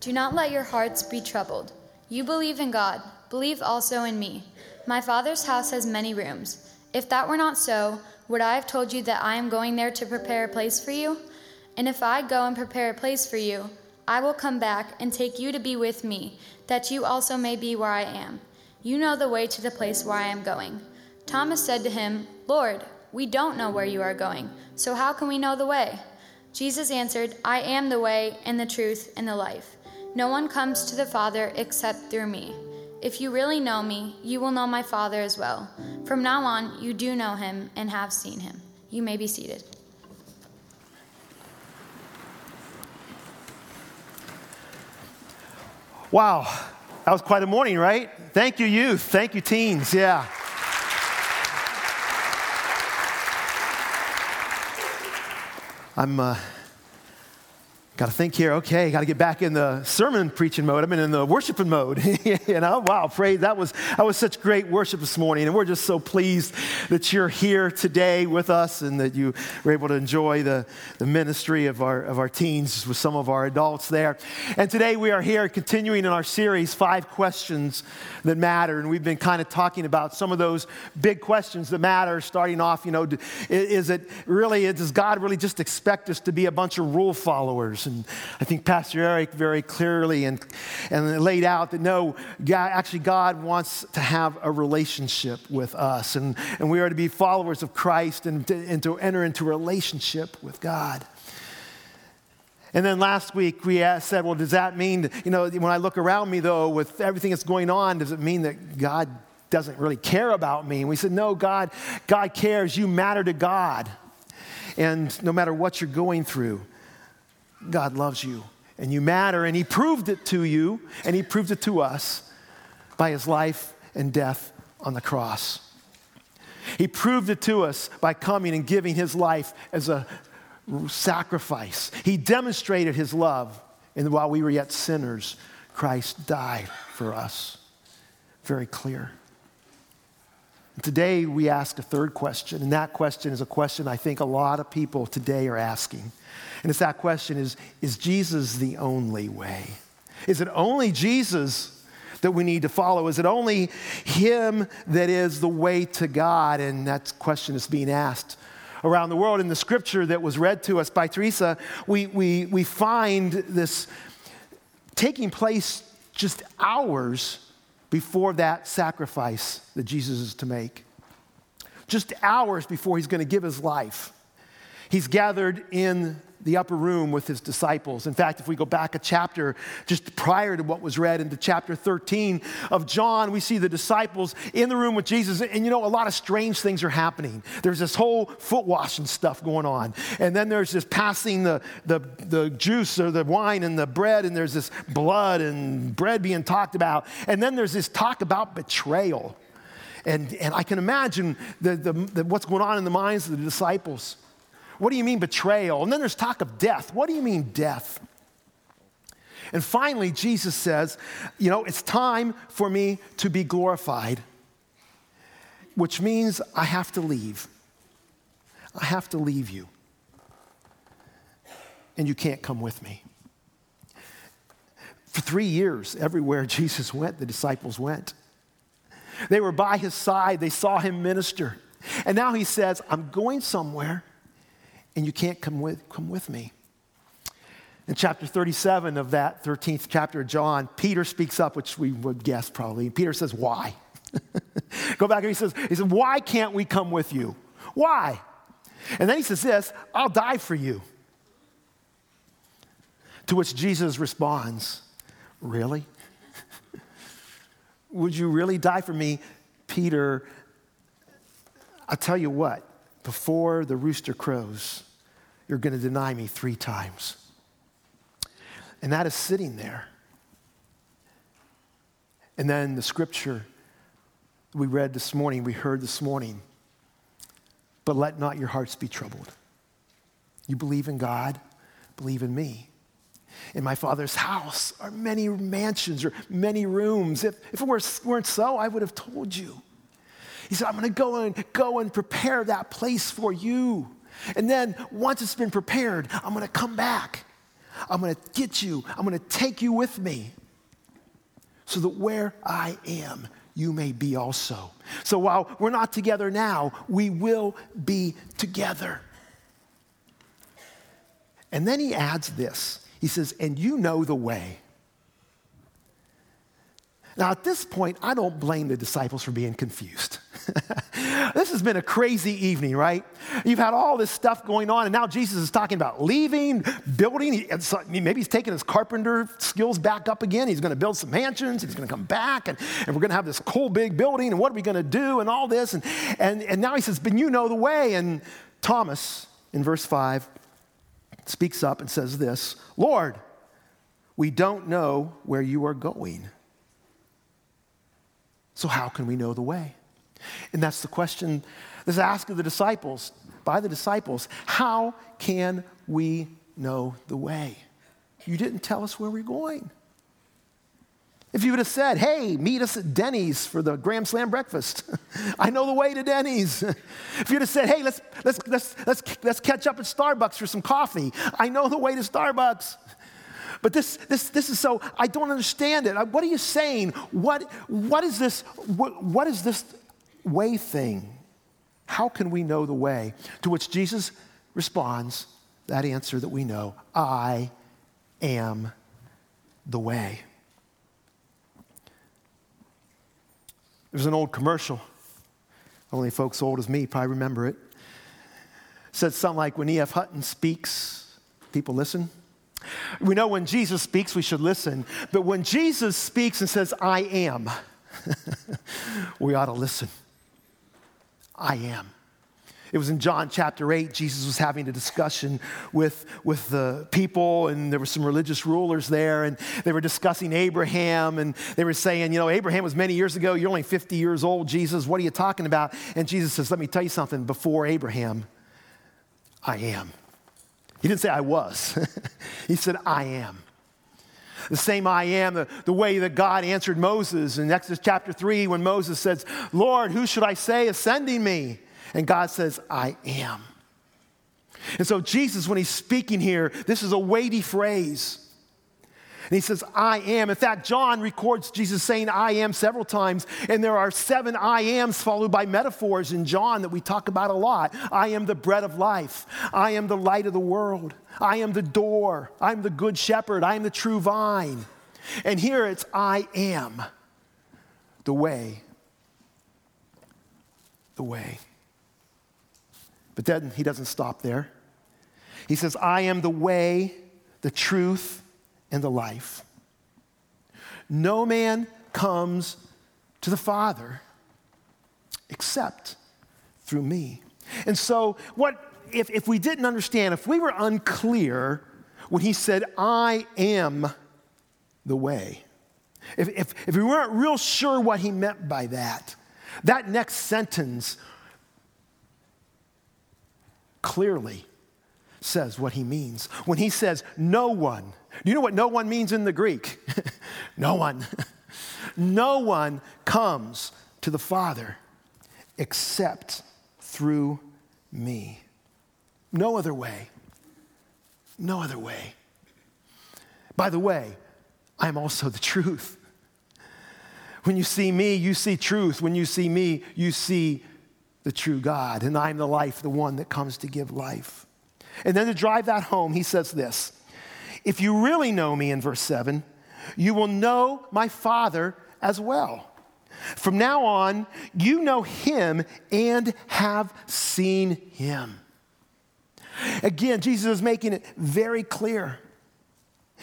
Do not let your hearts be troubled. You believe in God, believe also in me. My Father's house has many rooms. If that were not so, would I have told you that I am going there to prepare a place for you? And if I go and prepare a place for you, I will come back and take you to be with me, that you also may be where I am. You know the way to the place where I am going. Thomas said to him, Lord, we don't know where you are going, so how can we know the way? Jesus answered, I am the way, and the truth, and the life. No one comes to the Father except through me. If you really know me, you will know my Father as well. From now on, you do know him and have seen him. You may be seated. Wow, that was quite a morning, right? Thank you, youth. Thank you, teens. Yeah. I'm uh, got to think here. Okay, got to get back in the sermon preaching mode. Been in the worshiping mode. you know, wow, praise that was that was such great worship this morning, and we're just so pleased that you're here today with us and that you were able to enjoy the, the ministry of our of our teens with some of our adults there. And today we are here continuing in our series, Five Questions That Matter, and we've been kind of talking about some of those big questions that matter. Starting off, you know, is it really does God really just expect us to be a bunch of rule followers? And I think Pastor Eric very clearly and, and laid out that no, God, actually, God wants to have a relationship with us. And, and we are to be followers of Christ and to, and to enter into relationship with God. And then last week we asked, said, well, does that mean, you know, when I look around me though, with everything that's going on, does it mean that God doesn't really care about me? And we said, no, God, God cares. You matter to God. And no matter what you're going through, God loves you and you matter. And He proved it to you and He proved it to us by His life and death on the cross. He proved it to us by coming and giving His life as a sacrifice. He demonstrated His love. And while we were yet sinners, Christ died for us. Very clear. Today, we ask a third question, and that question is a question I think a lot of people today are asking. And it's that question is, is Jesus the only way? Is it only Jesus that we need to follow? Is it only Him that is the way to God? And that question is being asked around the world. In the scripture that was read to us by Teresa, we, we, we find this taking place just hours before that sacrifice that Jesus is to make. Just hours before he's going to give his life. He's gathered in the upper room with his disciples. In fact, if we go back a chapter just prior to what was read into chapter 13 of John, we see the disciples in the room with Jesus. And you know, a lot of strange things are happening. There's this whole foot washing stuff going on. And then there's this passing the, the, the juice or the wine and the bread, and there's this blood and bread being talked about. And then there's this talk about betrayal. And, and I can imagine the, the, the, what's going on in the minds of the disciples. What do you mean betrayal? And then there's talk of death. What do you mean death? And finally, Jesus says, You know, it's time for me to be glorified, which means I have to leave. I have to leave you. And you can't come with me. For three years, everywhere Jesus went, the disciples went. They were by his side, they saw him minister. And now he says, I'm going somewhere and you can't come with, come with me. In chapter 37 of that 13th chapter of John, Peter speaks up, which we would guess probably. And Peter says, Why? Go back and he says, he said, Why can't we come with you? Why? And then he says this, I'll die for you. To which Jesus responds, Really? Would you really die for me? Peter, I'll tell you what, before the rooster crows, you're going to deny me three times. And that is sitting there. And then the scripture we read this morning, we heard this morning, but let not your hearts be troubled. You believe in God, believe in me. In my father's house are many mansions or many rooms. If, if it weren't so, I would have told you. He said, I'm going to go and go and prepare that place for you. And then once it's been prepared, I'm going to come back. I'm going to get you. I'm going to take you with me so that where I am, you may be also. So while we're not together now, we will be together. And then he adds this he says, And you know the way. Now, at this point, I don't blame the disciples for being confused. this has been a crazy evening, right? You've had all this stuff going on, and now Jesus is talking about leaving, building. Maybe he's taking his carpenter skills back up again. He's going to build some mansions. He's going to come back, and, and we're going to have this cool big building, and what are we going to do, and all this. And, and, and now he says, But you know the way. And Thomas, in verse 5, speaks up and says this Lord, we don't know where you are going. So, how can we know the way? And that's the question that's asked of the disciples, by the disciples. How can we know the way? You didn't tell us where we're going. If you would have said, hey, meet us at Denny's for the Grand Slam breakfast, I know the way to Denny's. If you'd have said, hey, let's, let's, let's, let's, let's catch up at Starbucks for some coffee, I know the way to Starbucks. But this, this, this is so, I don't understand it. What are you saying? What, what is this, what, what is this way thing? How can we know the way? To which Jesus responds, that answer that we know I am the way. There's an old commercial. Only folks old as me probably remember it. it said something like when E.F. Hutton speaks, people listen. We know when Jesus speaks, we should listen. But when Jesus speaks and says, I am, we ought to listen. I am. It was in John chapter 8, Jesus was having a discussion with, with the people, and there were some religious rulers there, and they were discussing Abraham, and they were saying, You know, Abraham was many years ago. You're only 50 years old, Jesus. What are you talking about? And Jesus says, Let me tell you something. Before Abraham, I am. He didn't say I was, he said, I am. The same I am, the, the way that God answered Moses in Exodus chapter 3 when Moses says, Lord, who should I say is sending me? And God says, I am. And so, Jesus, when he's speaking here, this is a weighty phrase. And he says, I am. In fact, John records Jesus saying, I am several times. And there are seven I ams followed by metaphors in John that we talk about a lot. I am the bread of life. I am the light of the world. I am the door. I'm the good shepherd. I am the true vine. And here it's, I am the way. The way. But then he doesn't stop there. He says, I am the way, the truth, and the life. No man comes to the Father except through me. And so, what if, if we didn't understand, if we were unclear when he said, I am the way, if, if, if we weren't real sure what he meant by that, that next sentence clearly says what he means. When he says, no one, do you know what no one means in the Greek? no one. no one comes to the Father except through me. No other way. No other way. By the way, I'm also the truth. When you see me, you see truth. When you see me, you see the true God, and I'm the life, the one that comes to give life. And then to drive that home, he says this If you really know me, in verse 7, you will know my Father as well. From now on, you know him and have seen him. Again, Jesus is making it very clear.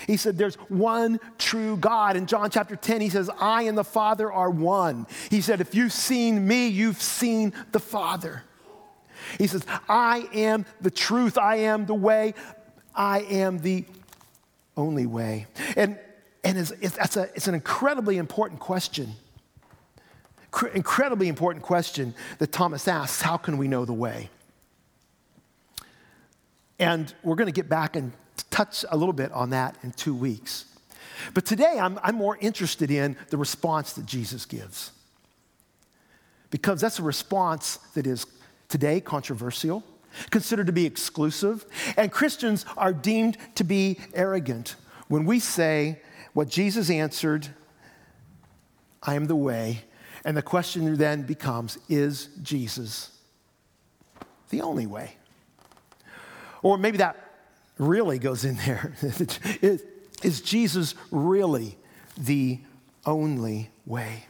He said, There's one true God. In John chapter 10, he says, I and the Father are one. He said, If you've seen me, you've seen the Father. He says, I am the truth. I am the way. I am the only way. And, and it's, it's, a, it's an incredibly important question. Incredibly important question that Thomas asks How can we know the way? And we're going to get back and touch a little bit on that in two weeks. But today, I'm, I'm more interested in the response that Jesus gives. Because that's a response that is today controversial. Considered to be exclusive, and Christians are deemed to be arrogant when we say what Jesus answered, I am the way. And the question then becomes Is Jesus the only way? Or maybe that really goes in there. is Jesus really the only way?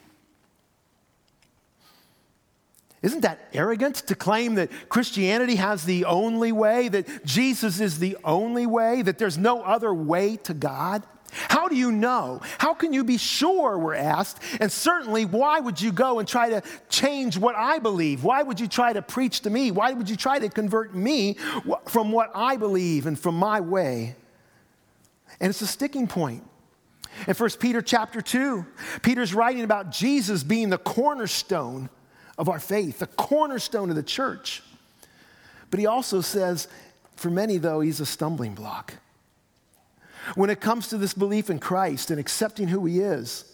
Isn't that arrogant to claim that Christianity has the only way, that Jesus is the only way, that there's no other way to God? How do you know? How can you be sure, we're asked? And certainly, why would you go and try to change what I believe? Why would you try to preach to me? Why would you try to convert me from what I believe and from my way? And it's a sticking point. In 1 Peter chapter 2, Peter's writing about Jesus being the cornerstone of our faith, the cornerstone of the church. But he also says, for many, though, he's a stumbling block. When it comes to this belief in Christ and accepting who he is,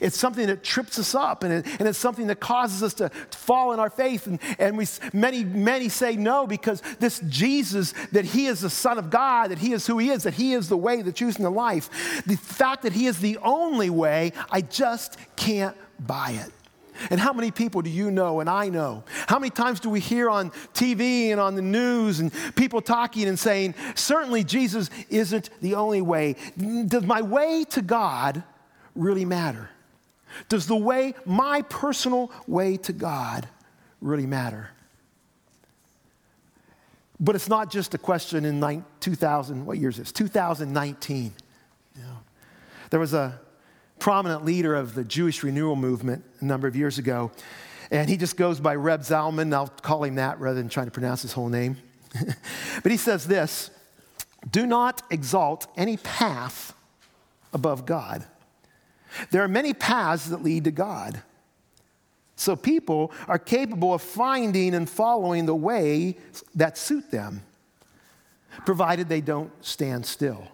it's something that trips us up and, it, and it's something that causes us to, to fall in our faith. And, and we, many, many say no because this Jesus, that he is the Son of God, that he is who he is, that he is the way, the truth, and the life. The fact that he is the only way, I just can't buy it. And how many people do you know and I know? How many times do we hear on TV and on the news and people talking and saying, certainly Jesus isn't the only way? Does my way to God really matter? Does the way, my personal way to God, really matter? But it's not just a question in 2000, what year is this? 2019. You know, there was a prominent leader of the Jewish renewal movement a number of years ago. And he just goes by Reb Zalman. I'll call him that rather than trying to pronounce his whole name. but he says this Do not exalt any path above God. There are many paths that lead to God. So people are capable of finding and following the way that suit them, provided they don't stand still.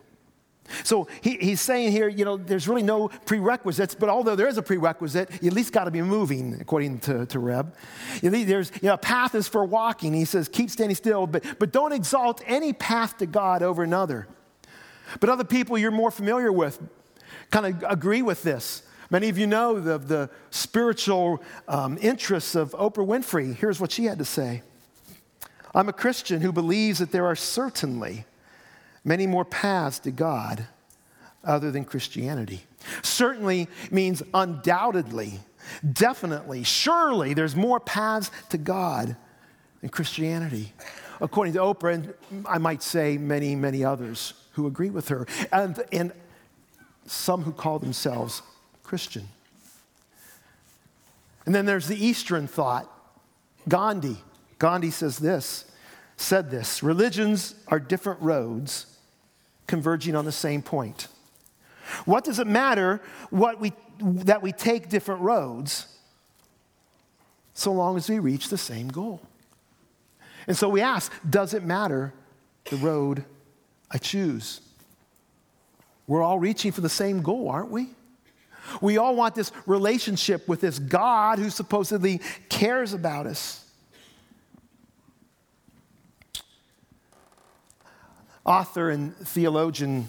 So he, he's saying here, you know, there's really no prerequisites, but although there is a prerequisite, you at least got to be moving, according to, to Reb. There's, you know, a path is for walking. He says, keep standing still, but, but don't exalt any path to God over another. But other people you're more familiar with kind of agree with this. Many of you know the, the spiritual um, interests of Oprah Winfrey. Here's what she had to say I'm a Christian who believes that there are certainly many more paths to God other than Christianity. Certainly means undoubtedly, definitely, surely there's more paths to God than Christianity. According to Oprah, and I might say many, many others who agree with her, and, and some who call themselves Christian. And then there's the Eastern thought. Gandhi. Gandhi says this, said this religions are different roads converging on the same point. What does it matter what we, that we take different roads so long as we reach the same goal? And so we ask, does it matter the road I choose? We're all reaching for the same goal, aren't we? We all want this relationship with this God who supposedly cares about us. Author and theologian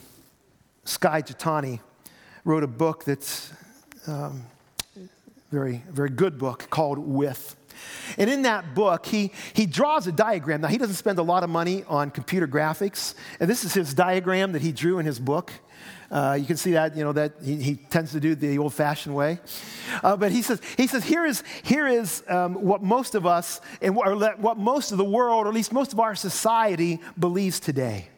Skye Jethani wrote a book that's um, very, very good book called With. And in that book, he, he draws a diagram. Now, he doesn't spend a lot of money on computer graphics. And this is his diagram that he drew in his book. Uh, you can see that, you know, that he, he tends to do the old fashioned way. Uh, but he says, he says here is, here is um, what most of us, and what, what most of the world, or at least most of our society, believes today.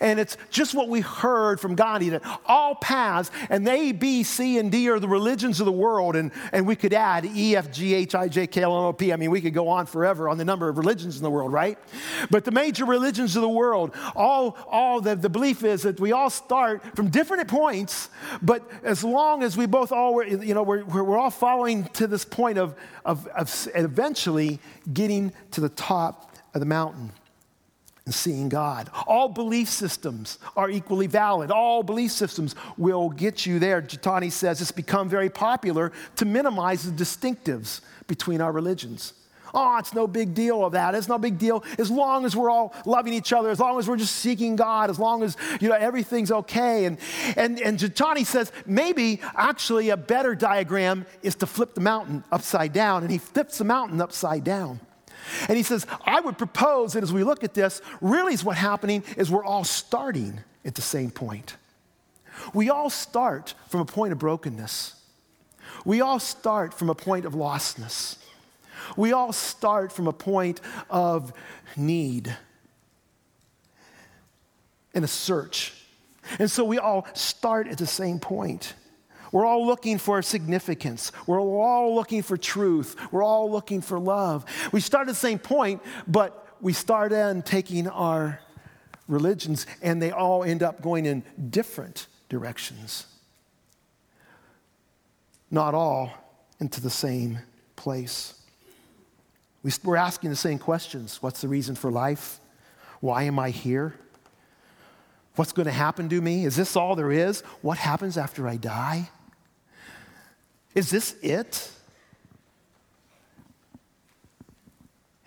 And it's just what we heard from Gandhi that all paths, and A, B, C, and D are the religions of the world. And, and we could add E, F, G, H, I, J, K, L, M, O, P. I mean, we could go on forever on the number of religions in the world, right? But the major religions of the world, all, all the, the belief is that we all start from different points, but as long as we both all, were, you know, we're, we're all following to this point of, of, of eventually getting to the top of the mountain and seeing God. All belief systems are equally valid. All belief systems will get you there. Jethani says it's become very popular to minimize the distinctives between our religions. Oh, it's no big deal of that. It's no big deal as long as we're all loving each other, as long as we're just seeking God, as long as you know everything's okay. And and and Johnny says maybe actually a better diagram is to flip the mountain upside down, and he flips the mountain upside down. And he says, I would propose that as we look at this, really is what's happening is we're all starting at the same point. We all start from a point of brokenness. We all start from a point of lostness. We all start from a point of need and a search. And so we all start at the same point. We're all looking for significance. We're all looking for truth. We're all looking for love. We start at the same point, but we start in taking our religions, and they all end up going in different directions. Not all into the same place. We're asking the same questions What's the reason for life? Why am I here? What's going to happen to me? Is this all there is? What happens after I die? Is this it?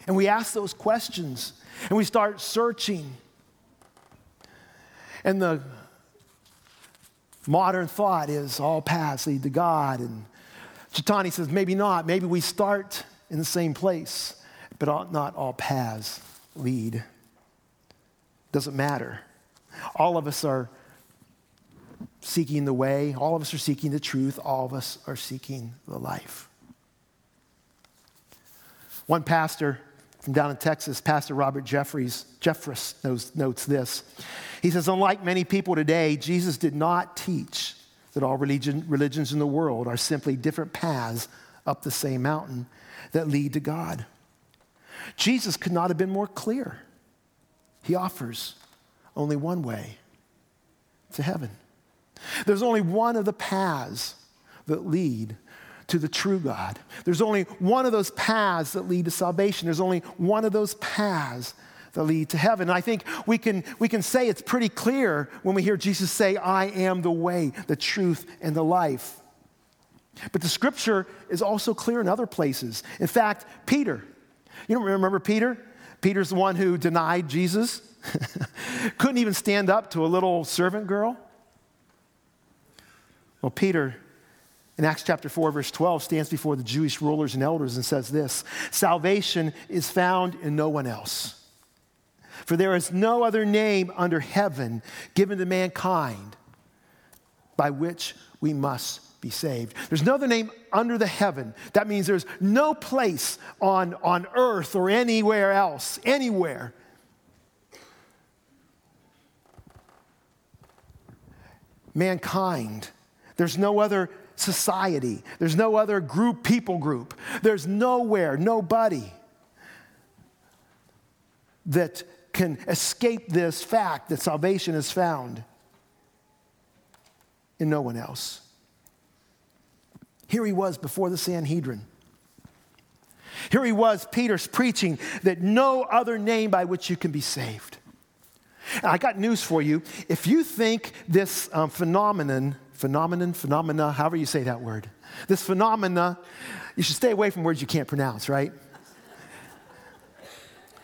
And we ask those questions and we start searching. And the modern thought is all paths lead to God. And Jethani says, maybe not. Maybe we start in the same place, but not all paths lead. Doesn't matter. All of us are seeking the way, all of us are seeking the truth, all of us are seeking the life. One pastor from down in Texas, Pastor Robert Jeffries, Jeffress knows, notes this. He says, unlike many people today, Jesus did not teach that all religion, religions in the world are simply different paths up the same mountain that lead to God. Jesus could not have been more clear. He offers only one way to heaven. There's only one of the paths that lead to the true God. There's only one of those paths that lead to salvation. There's only one of those paths that lead to heaven. And I think we can, we can say it's pretty clear when we hear Jesus say, I am the way, the truth, and the life. But the scripture is also clear in other places. In fact, Peter, you don't remember Peter? Peter's the one who denied Jesus, couldn't even stand up to a little servant girl. Well, Peter, in Acts chapter 4, verse 12, stands before the Jewish rulers and elders and says this Salvation is found in no one else. For there is no other name under heaven given to mankind by which we must be saved. There's no other name under the heaven. That means there's no place on, on earth or anywhere else, anywhere. Mankind. There's no other society. There's no other group, people group. There's nowhere, nobody that can escape this fact that salvation is found in no one else. Here he was before the Sanhedrin. Here he was, Peter's preaching that no other name by which you can be saved. And I got news for you. If you think this um, phenomenon, phenomenon, phenomena, however you say that word, this phenomena, you should stay away from words you can't pronounce, right?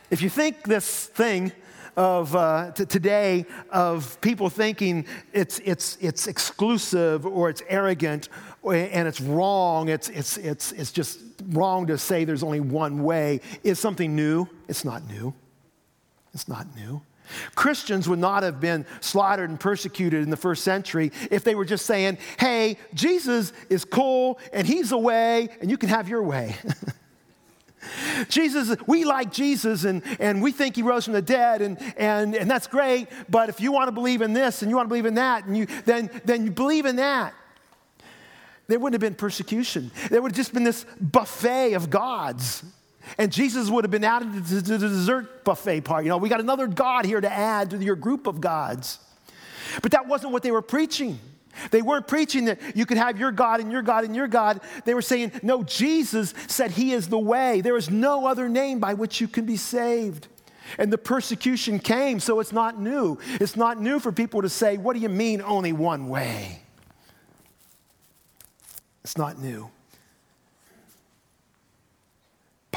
If you think this thing of uh, t- today of people thinking it's, it's, it's exclusive or it's arrogant and it's wrong, it's, it's, it's, it's just wrong to say there's only one way, is something new. It's not new. It's not new. Christians would not have been slaughtered and persecuted in the first century if they were just saying, hey, Jesus is cool and he's the way and you can have your way. Jesus, we like Jesus and, and we think he rose from the dead, and, and, and that's great. But if you want to believe in this and you want to believe in that, and you, then, then you believe in that there wouldn't have been persecution. There would have just been this buffet of gods. And Jesus would have been added to the dessert buffet part. You know, we got another God here to add to your group of gods. But that wasn't what they were preaching. They weren't preaching that you could have your God and your God and your God. They were saying, no, Jesus said he is the way. There is no other name by which you can be saved. And the persecution came, so it's not new. It's not new for people to say, what do you mean only one way? It's not new.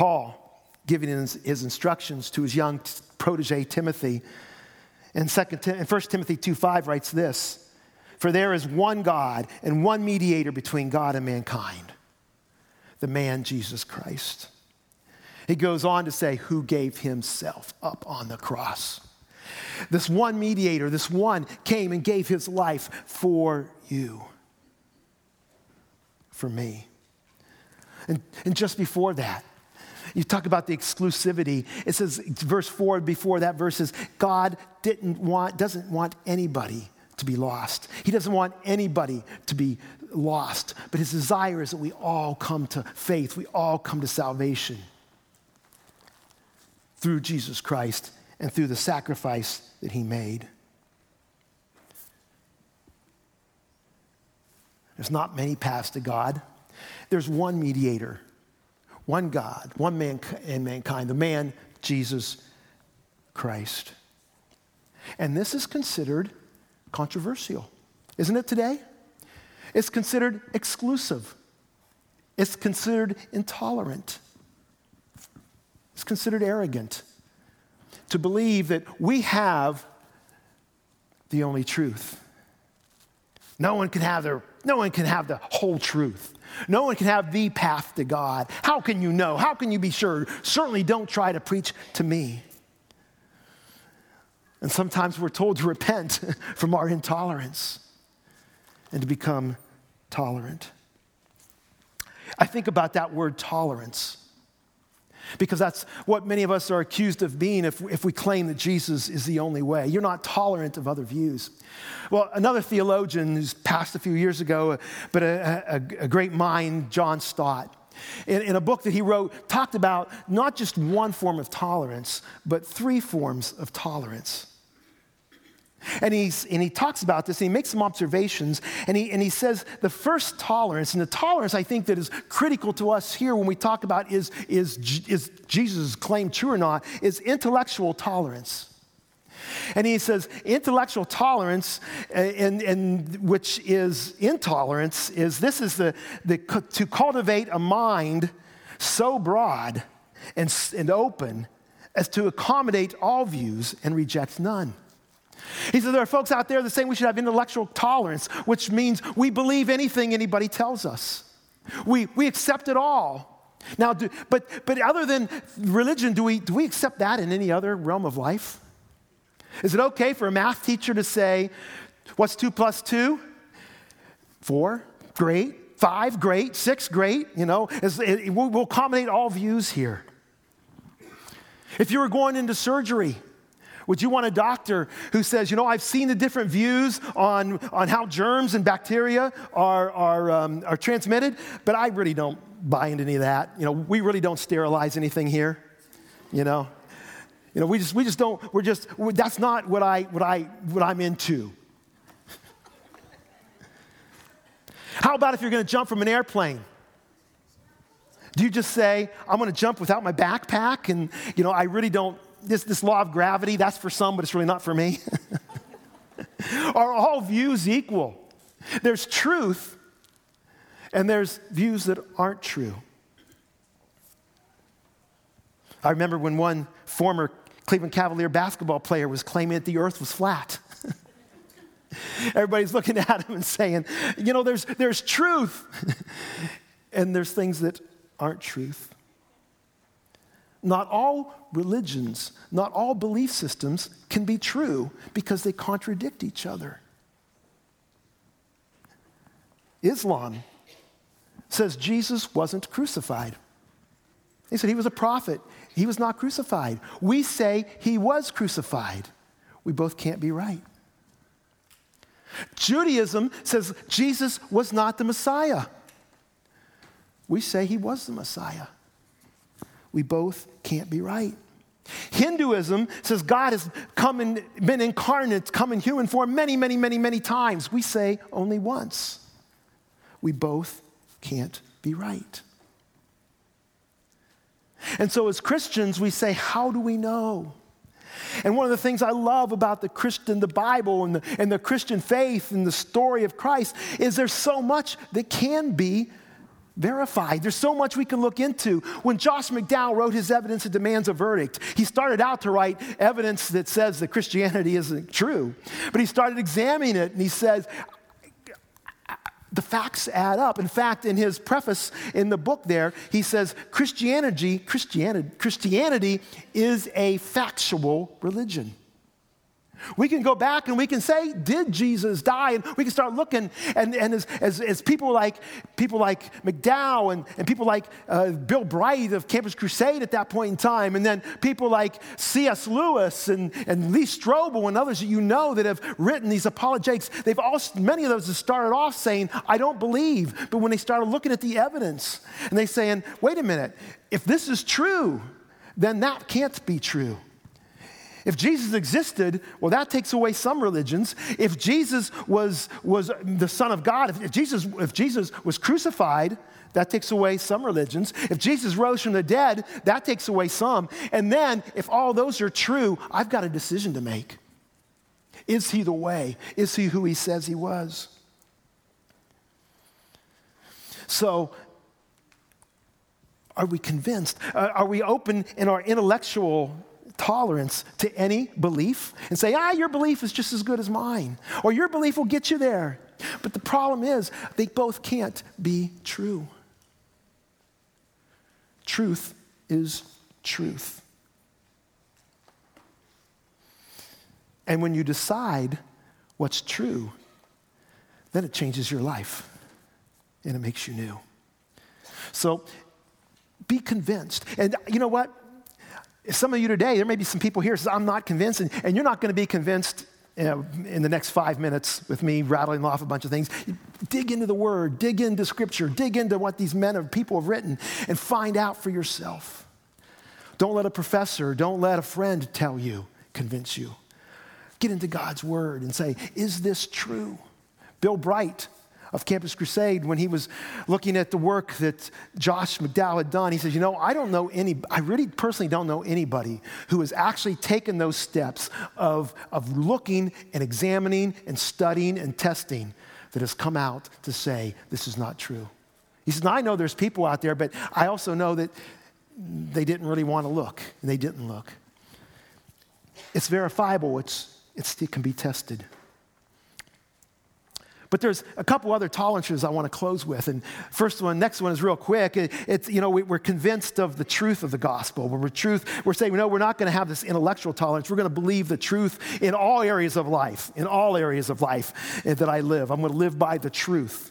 Paul, giving his, his instructions to his young protege Timothy. And, second, and 1 Timothy 2.5 writes this, For there is one God and one mediator between God and mankind, the man Jesus Christ. He goes on to say, who gave himself up on the cross. This one mediator, this one came and gave his life for you, for me. And, and just before that, you talk about the exclusivity. It says, verse 4 before that verse says, God didn't want, doesn't want anybody to be lost. He doesn't want anybody to be lost. But his desire is that we all come to faith, we all come to salvation through Jesus Christ and through the sacrifice that he made. There's not many paths to God. There's one mediator one God, one man and mankind, the man, Jesus Christ. And this is considered controversial, isn't it today? It's considered exclusive. It's considered intolerant. It's considered arrogant to believe that we have the only truth. No one can have, their, no one can have the whole truth. No one can have the path to God. How can you know? How can you be sure? Certainly don't try to preach to me. And sometimes we're told to repent from our intolerance and to become tolerant. I think about that word tolerance because that's what many of us are accused of being if, if we claim that Jesus is the only way. You're not tolerant of other views. Well, another theologian who's passed a few years ago, but a, a, a great mind, John Stott, in, in, a book that he wrote, talked about not just one form of tolerance, but three forms of tolerance. And, he's, and he talks about this and he makes some observations and he, and he says the first tolerance, and the tolerance I think that is critical to us here when we talk about is, is, is Jesus' claim true or not, is intellectual tolerance. And he says intellectual tolerance, uh, and, and which is intolerance, is this is the, the to cultivate a mind so broad and, and open as to accommodate all views and reject none. He said, There are folks out there that say we should have intellectual tolerance, which means we believe anything anybody tells us. We, we accept it all. Now, do, but, but other than religion, do we, do we accept that in any other realm of life? Is it okay for a math teacher to say, What's two plus two? Four, great. Five, great. Six, great. You know, it, we'll accommodate all views here. If you were going into surgery, would you want a doctor who says, you know, I've seen the different views on, on how germs and bacteria are, are, um, are transmitted, but I really don't buy into any of that. You know, we really don't sterilize anything here, you know. You know, we just, we just don't, we're just, that's not what, I, what, I, what I'm into. How about if you're going to jump from an airplane? Do you just say, I'm going to jump without my backpack? And, you know, I really don't this, this law of gravity, that's for some, but it's really not for me. Are all views equal? There's truth, and there's views that aren't true. I remember when one former Cleveland Cavalier basketball player was claiming that the earth was flat. Everybody's looking at him and saying, you know, there's, there's truth, and there's things that aren't truth. Not all religions, not all belief systems can be true because they contradict each other. Islam says Jesus wasn't crucified. They said he was a prophet. He was not crucified. We say he was crucified. We both can't be right. Judaism says Jesus was not the Messiah. We say he was the Messiah we both can't be right. Hinduism says God has come and been incarnate, come in human form many, many, many, many times. We say only once. We both can't be right. And so, as Christians, we say, How do we know? And one of the things I love about the Christian, the Bible, and the, and the Christian faith and the story of Christ is there's so much that can be verified. There's so much we can look into. When Josh McDowell wrote his evidence that demands a verdict, he started out to write evidence that says that Christianity isn't true. But he started examining it and he says, the facts add up. In fact, in his preface in the book there, he says Christianity, Christianity, Christianity is a factual religion. We can go back and we can say, did Jesus die? And we can start looking. And, and as, as, as people, like, people like McDowell and, and people like uh, Bill Bright of Campus Crusade at that point in time, and then people like C.S. Lewis and, and Lee Strobel and others that you know that have written these apologetics, they've all, many of those have started off saying, I don't believe. But when they started looking at the evidence and they saying, wait a minute, if this is true, then that can't be true. If Jesus existed, well, that takes away some religions. If Jesus was, was the Son of God, if, if, Jesus, if Jesus was crucified, that takes away some religions. If Jesus rose from the dead, that takes away some. And then, if all those are true, I've got a decision to make. Is he the way? Is he who he says he was? So, are we convinced? Uh, are we open in our intellectual tolerance to any belief and say, ah, your belief is just as good as mine, or your belief will get you there. But the problem is, they both can't be true. Truth is truth. And when you decide what's true, then it changes your life and it makes you new. So be convinced. And you know what? Some of you today, there may be some people here says, I'm not convinced, and, and you're not going to be convinced you know, in the next five minutes with me rattling off a bunch of things. Dig into the word, dig into scripture, dig into what these men or people have written, and find out for yourself. Don't let a professor, don't let a friend tell you, convince you. Get into God's word and say, Is this true? Bill Bright of Campus Crusade, when he was looking at the work that Josh McDowell had done, he says, You know, I don't know any, I really personally don't know anybody who has actually taken those steps of, of looking and examining and studying and testing that has come out to say, This is not true. He says, I know there's people out there, but I also know that they didn't really want to look, and they didn't look. It's verifiable, it's, it's, it can be tested. But there's a couple other tolerances I want to close with. And first one, next one is real quick. It, it's, you know, we, are convinced of the truth of the gospel. When we're truth, we're saying, no, we're not going to have this intellectual tolerance. We're going to believe the truth in all areas of life, in all areas of life eh, that I live. I'm going to live by the truth.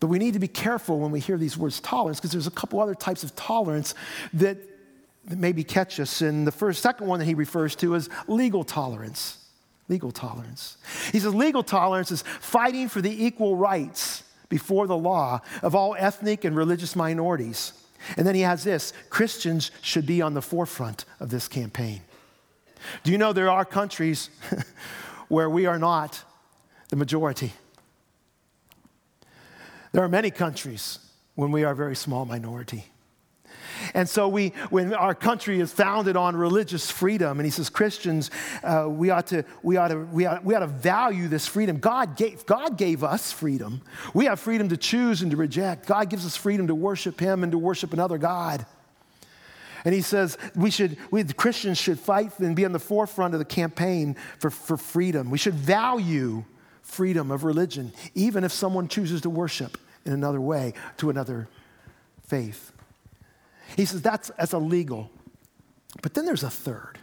But we need to be careful when we hear these words tolerance because there's a couple other types of tolerance that, that maybe catch us. And the first, second one that he refers to is legal tolerance. Legal tolerance. He says legal tolerance is fighting for the equal rights before the law of all ethnic and religious minorities. And then he has this Christians should be on the forefront of this campaign. Do you know there are countries where we are not the majority? There are many countries when we are a very small minority. And so we, when our country is founded on religious freedom, and he says Christians, uh, we, ought to, we, ought to, we, ought, we ought to value this freedom. God gave, God gave us freedom. We have freedom to choose and to reject. God gives us freedom to worship him and to worship another God. And he says we should, we the Christians should fight and be on the forefront of the campaign for, for freedom. We should value freedom of religion, even if someone chooses to worship in another way, to another faith. He says that's, that's illegal. But then there's a third.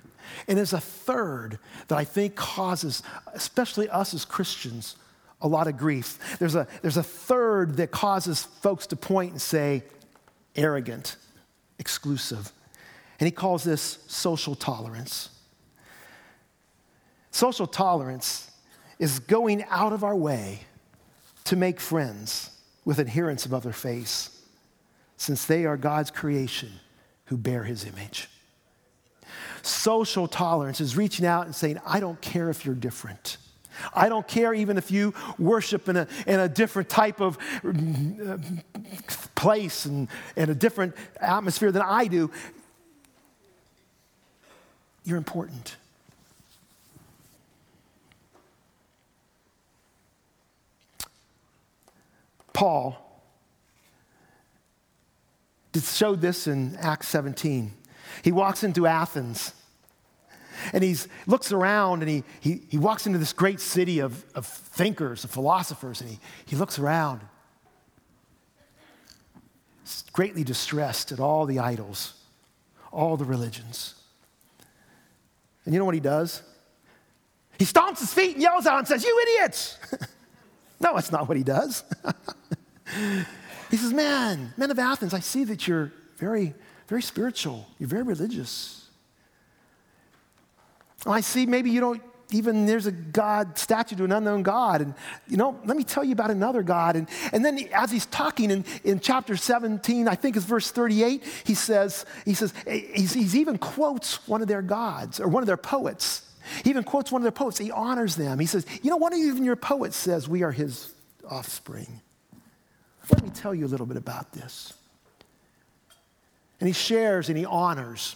And there's a third that I think causes, especially us as Christians, a lot of grief. There's a, there's a third that causes folks to point and say, arrogant, exclusive. And he calls this social tolerance. Social tolerance is going out of our way to make friends with adherents of other faiths since they are God's creation who bear his image. Social tolerance is reaching out and saying, I don't care if you're different. I don't care even if you worship in a, in a different type of place and, and a different atmosphere than I do. You're important. Paul showed this in Acts 17. He walks into Athens and he looks around and he, he, he walks into this great city of, of thinkers, of philosophers, and he, he looks around. Greatly distressed at all the idols, all the religions. And you know what he does? He stomps his feet and yells out and says, You idiots! no, that's not what he does. he says, Man, men of Athens, I see that you're very, very spiritual. You're very religious. I see maybe you don't even there's a God statue to an unknown God. And, you know, let me tell you about another God. And, and then as he's talking in, in chapter 17, I think it's verse 38, he says, he says, eh, he's, he's even quotes one of their gods or one of their poets. He even quotes one of their poets. He honors them. He says, you know, one of even your poets says we are his offspring. Let me tell you a little bit about this. And he shares and he honors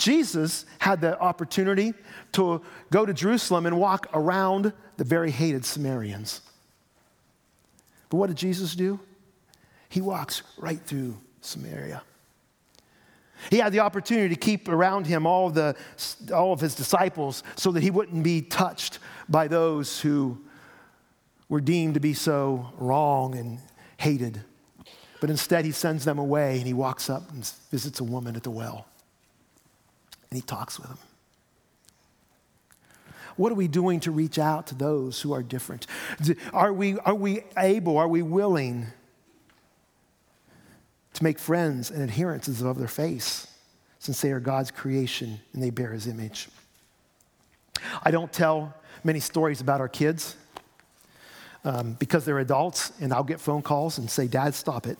Jesus had the opportunity to go to Jerusalem and walk around the very hated Samaritans. But what did Jesus do? He walks right through Samaria. He had the opportunity to keep around him all the, all of his disciples so that he wouldn't be touched by those who were deemed to be so wrong and hated. But instead, he sends them away and he walks up and visits a woman at the well and he talks with them. What are we doing to reach out to those who are different? Are we, are we able, are we willing to make friends and adherents of their faith since they are God's creation and they bear his image? I don't tell many stories about our kids um, because they're adults and I'll get phone calls and say, Dad, stop it.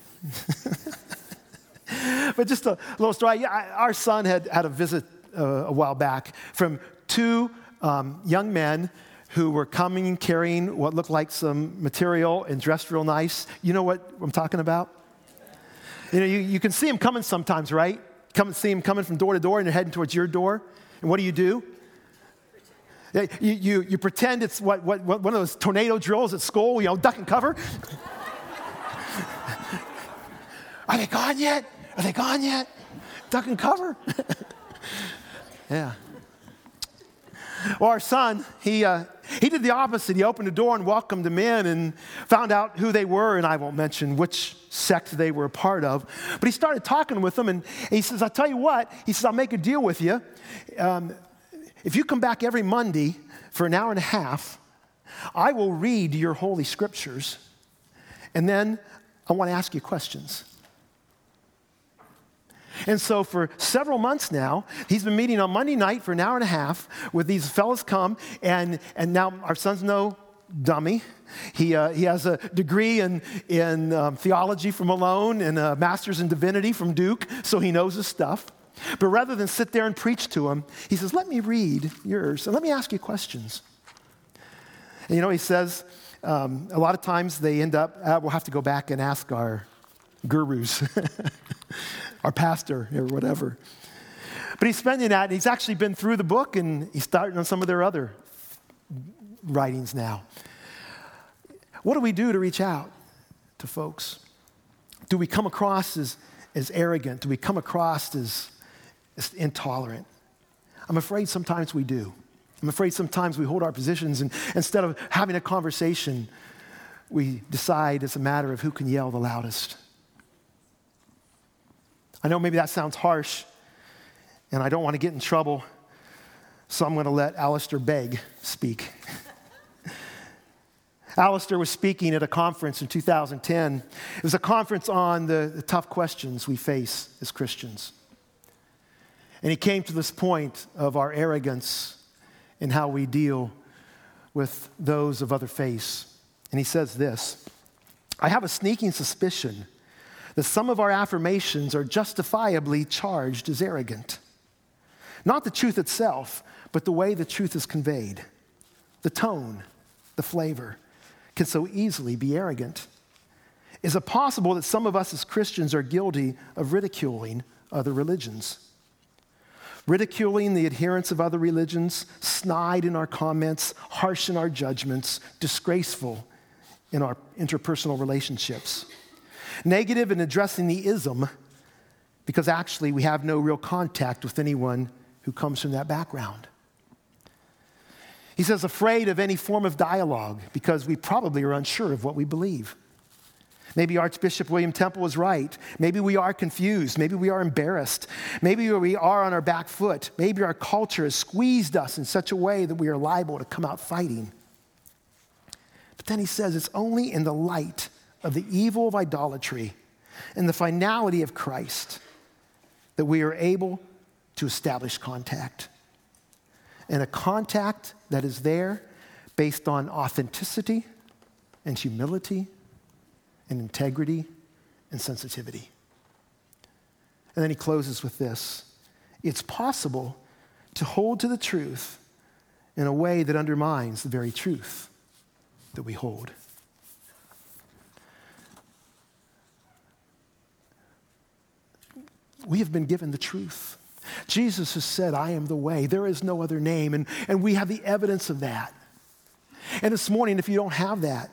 but just a little story. Our son had had a visit uh, a while back from two um, young men who were coming carrying what looked like some material and dressed real nice. You know what I'm talking about? You know, you, you can see them coming sometimes, right? Come and see them coming from door to door and they're heading towards your door. And what do you do? You, you, you pretend it's what, what, what, one of those tornado drills at school, you know, duck and cover. Are they gone yet? Are they gone yet? Duck and cover. Yeah. Well, our son, he, uh, he did the opposite. He opened the door and welcomed them in and found out who they were, and I won't mention which sect they were a part of. But he started talking with them, and he says, I'll tell you what, he says, I'll make a deal with you. Um, if you come back every Monday for an hour and a half, I will read your holy scriptures, and then I want to ask you questions. And so for several months now, he's been meeting on Monday night for an hour and a half with these fellows come, and, and now our son's no dummy. He, uh, he has a degree in, in um, theology from Malone and a master's in divinity from Duke, so he knows his stuff. But rather than sit there and preach to him, he says, Let me read yours and let me ask you questions. And you know, he says, um, a lot of times they end up, uh, we'll have to go back and ask our gurus. our pastor or whatever. But he's spending that, and he's actually been through the book, and he's starting on some of their other writings now. What do we do to reach out to folks? Do we come across as, as arrogant? Do we come across as, intolerant? I'm afraid sometimes we do. I'm afraid sometimes we hold our positions, and instead of having a conversation, we decide it's a matter of who can yell the loudest. I know maybe that sounds harsh, and I don't want to get in trouble, so I'm going to let Alistair Begg speak. Alistair was speaking at a conference in 2010. It was a conference on the, the tough questions we face as Christians. And he came to this point of our arrogance and how we deal with those of other faiths. And he says this I have a sneaking suspicion that some of our affirmations are justifiably charged as arrogant. Not the truth itself, but the way the truth is conveyed. The tone, the flavor can so easily be arrogant. Is it possible that some of us as Christians are guilty of ridiculing other religions? Ridiculing the adherents of other religions, snide in our comments, harsh in our judgments, disgraceful in our interpersonal relationships. Negative in addressing the ism because actually we have no real contact with anyone who comes from that background. He says, afraid of any form of dialogue because we probably are unsure of what we believe. Maybe Archbishop William Temple was right. Maybe we are confused. Maybe we are embarrassed. Maybe we are on our back foot. Maybe our culture has squeezed us in such a way that we are liable to come out fighting. But then he says it's only in the light of the evil of idolatry and the finality of Christ that we are able to establish contact. And a contact that is there based on authenticity and humility and integrity and sensitivity. And then he closes with this it's possible to hold to the truth in a way that undermines the very truth that we hold. We have been given the truth. Jesus has said, I am the way. There is no other name. And, and we have the evidence of that. And this morning, if you don't have that,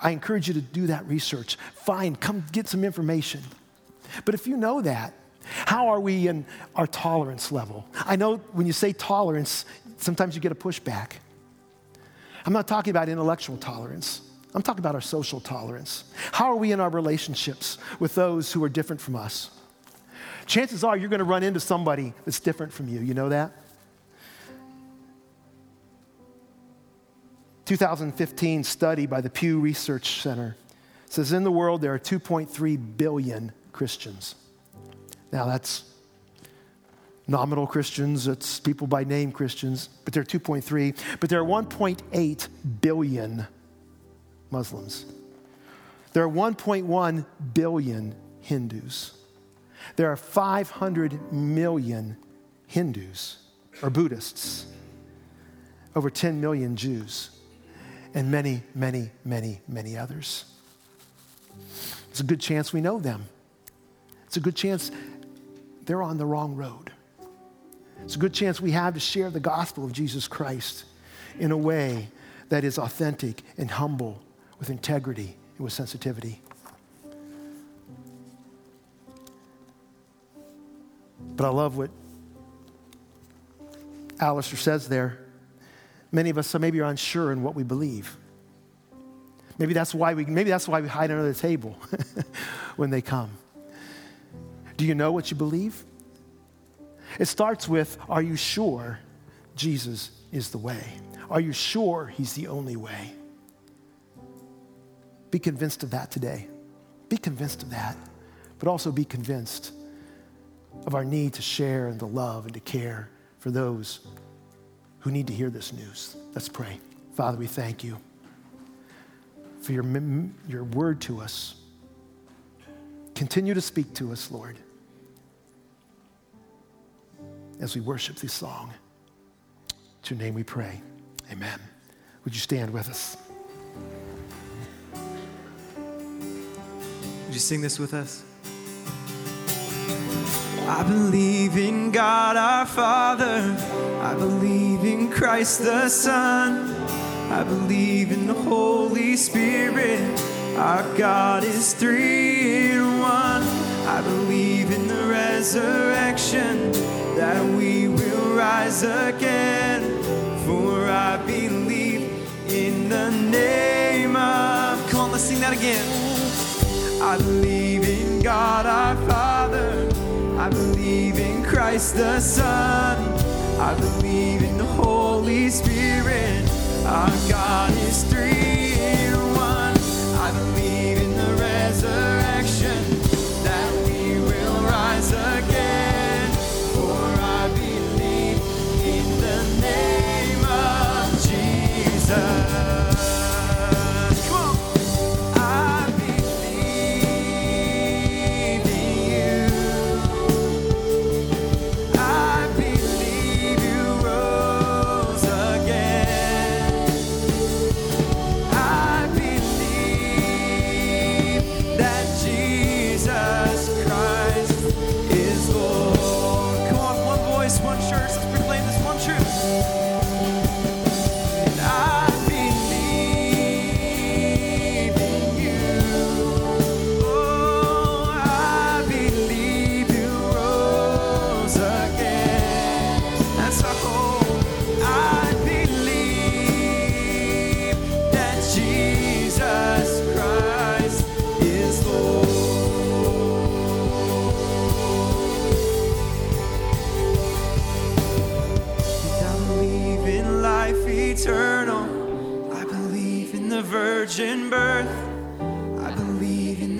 I encourage you to do that research. Find, come get some information. But if you know that, how are we in our tolerance level? I know when you say tolerance, sometimes you get a pushback. I'm not talking about intellectual tolerance. I'm talking about our social tolerance. How are we in our relationships with those who are different from us? Chances are you're going to run into somebody that's different from you. You know that? 2015 study by the Pew Research Center says in the world there are 2.3 billion Christians. Now that's nominal Christians, it's people by name Christians, but there are 2.3. But there are 1.8 billion Muslims. There are 1.1 billion Hindus. There are 500 million Hindus or Buddhists, over 10 million Jews and many, many, many, many others. It's a good chance we know them. It's a good chance they're on the wrong road. It's a good chance we have to share the gospel of Jesus Christ in a way that is authentic and humble, with integrity and with sensitivity. But I love what Alistair says there. Many of us so maybe are unsure in what we believe. Maybe that's why we, maybe that's why we hide under the table when they come. Do you know what you believe? It starts with Are you sure Jesus is the way? Are you sure He's the only way? Be convinced of that today. Be convinced of that, but also be convinced of our need to share and to love and to care for those who need to hear this news. Let's pray. Father, we thank you for your, your word to us. Continue to speak to us, Lord, as we worship this song. To your name we pray. Amen. Would you stand with us? Would you sing this with us? I believe in God our Father. I believe in Christ the Son. I believe in the Holy Spirit. Our God is three in one. I believe in the resurrection that we will rise again. For I believe in the name of. Come on, let's sing that again. I believe in God our Father. Christ the Son. I believe in the Holy Spirit. Our God is three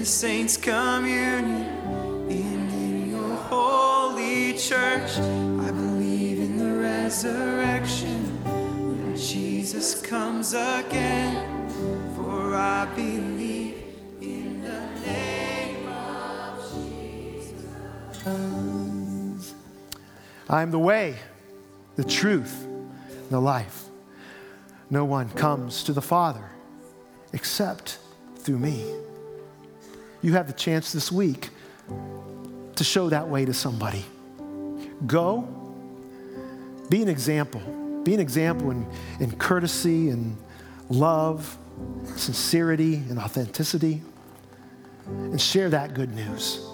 saints' communion, and in your holy church. I believe in the resurrection when Jesus comes again. For I believe in the name of Jesus. I am the way, the truth, and the life. No one comes to the Father except through me. You have the chance this week to show that way to somebody. Go, be an example. Be an example in, in courtesy and love, sincerity and authenticity, and share that good news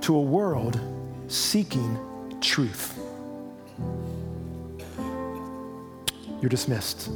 to a world seeking truth. You're dismissed.